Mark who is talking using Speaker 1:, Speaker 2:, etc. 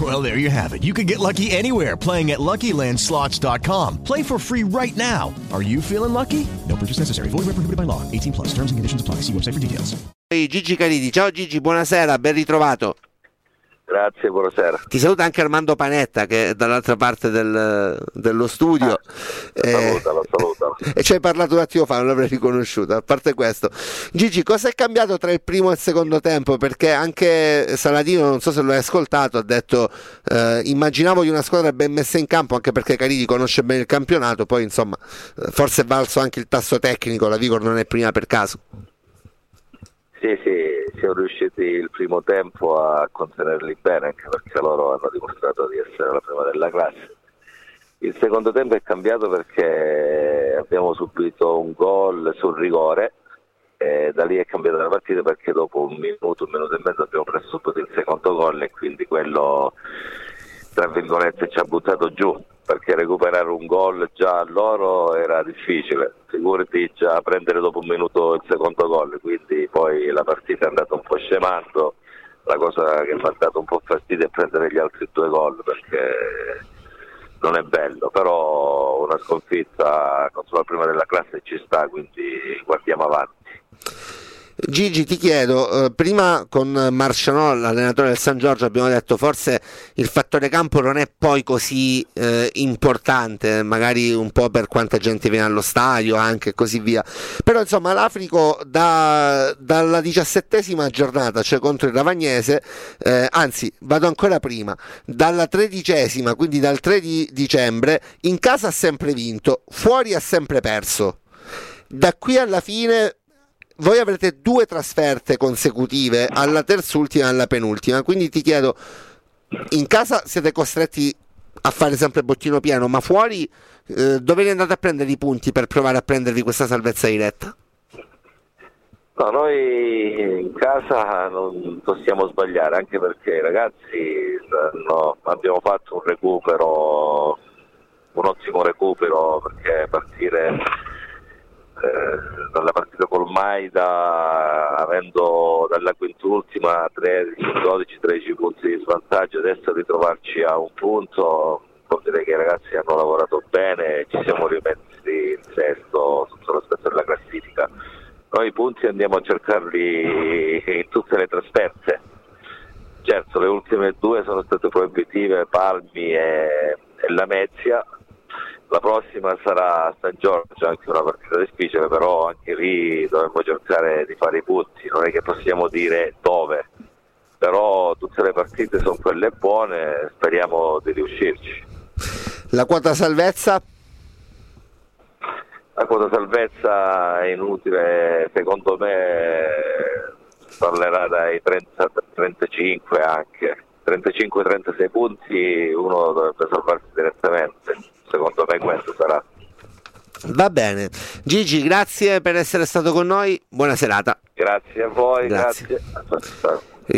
Speaker 1: Well, there you have it. You can get lucky anywhere playing at LuckyLandSlots.com. Play for free right now. Are you feeling lucky? No purchase necessary. Void where prohibited by law. 18 plus. Terms and conditions apply. See website for details.
Speaker 2: Gigi Caridi, ciao Gigi, buonasera, ben ritrovato.
Speaker 3: Grazie, buonasera.
Speaker 2: Ti saluta anche Armando Panetta che è dall'altra parte del- dello studio. Eh,
Speaker 3: Salutalo, salutalo.
Speaker 2: e ci hai parlato un attimo fa, non l'avrei riconosciuto. A parte questo, Gigi, cosa è cambiato tra il primo e il secondo tempo? Perché anche Saladino, non so se lo hai ascoltato, ha detto: eh, Immaginavo di una squadra ben messa in campo, anche perché Caridi conosce bene il campionato. Poi, insomma, eh, forse è valso anche il tasso tecnico. La Vigor non è prima per caso.
Speaker 3: Sì, sì, siamo riusciti il primo tempo a contenerli bene, anche perché loro hanno dimostrato di essere la prima della classe. Il secondo tempo è cambiato perché abbiamo subito un gol sul rigore e da lì è cambiata la partita perché dopo un minuto, un minuto e mezzo abbiamo preso subito il secondo gol e quindi quello tra virgolette ci ha buttato giù perché recuperare un gol già a loro era difficile, figurati già prendere dopo un minuto il secondo gol, quindi poi la partita è andata un po' scemando, la cosa che mi ha dato un po' fastidio è prendere gli altri due gol perché non è bello, però una sconfitta contro la prima della classe ci sta, quindi guardiamo avanti.
Speaker 2: Gigi, ti chiedo, eh, prima con Marcianò, l'allenatore del San Giorgio, abbiamo detto forse il fattore campo non è poi così eh, importante, magari un po' per quanta gente viene allo stadio anche e così via. Però insomma l'Africo da- dalla diciassettesima giornata, cioè contro il Ravagnese, eh, anzi vado ancora prima, dalla tredicesima, quindi dal 3 di dicembre, in casa ha sempre vinto, fuori ha sempre perso. Da qui alla fine voi avrete due trasferte consecutive, alla terzultima e alla penultima, quindi ti chiedo, in casa siete costretti a fare sempre bottino pieno, ma fuori eh, dove ne andate a prendere i punti per provare a prendervi questa salvezza diretta?
Speaker 3: No, noi in casa non possiamo sbagliare, anche perché i ragazzi no, abbiamo fatto un recupero, un ottimo recupero, perché partire eh, dalla partita col Maida, avendo dalla quintultima 12-13 punti di svantaggio, adesso ritrovarci a un punto, vuol dire che i ragazzi hanno lavorato bene ci siamo rimessi in sesto sotto l'aspetto della classifica. Noi i punti andiamo a cercarli in tutte le trasferte. Certo, le ultime due sono state proibitive, Palmi e, e Lamezia. La prossima sarà a San Giorgio, anche una partita difficile, però anche lì dovremmo cercare di fare i punti, non è che possiamo dire dove, però tutte le partite sono quelle buone, speriamo di riuscirci.
Speaker 2: La quota salvezza?
Speaker 3: La quota salvezza è inutile, secondo me parlerà dai 30, 35 anche, 35-36 punti uno dovrebbe salvarsi direttamente, secondo me questo sarà.
Speaker 2: Va bene. Gigi, grazie per essere stato con noi, buona serata.
Speaker 3: Grazie a voi,
Speaker 2: Grazie.
Speaker 3: grazie.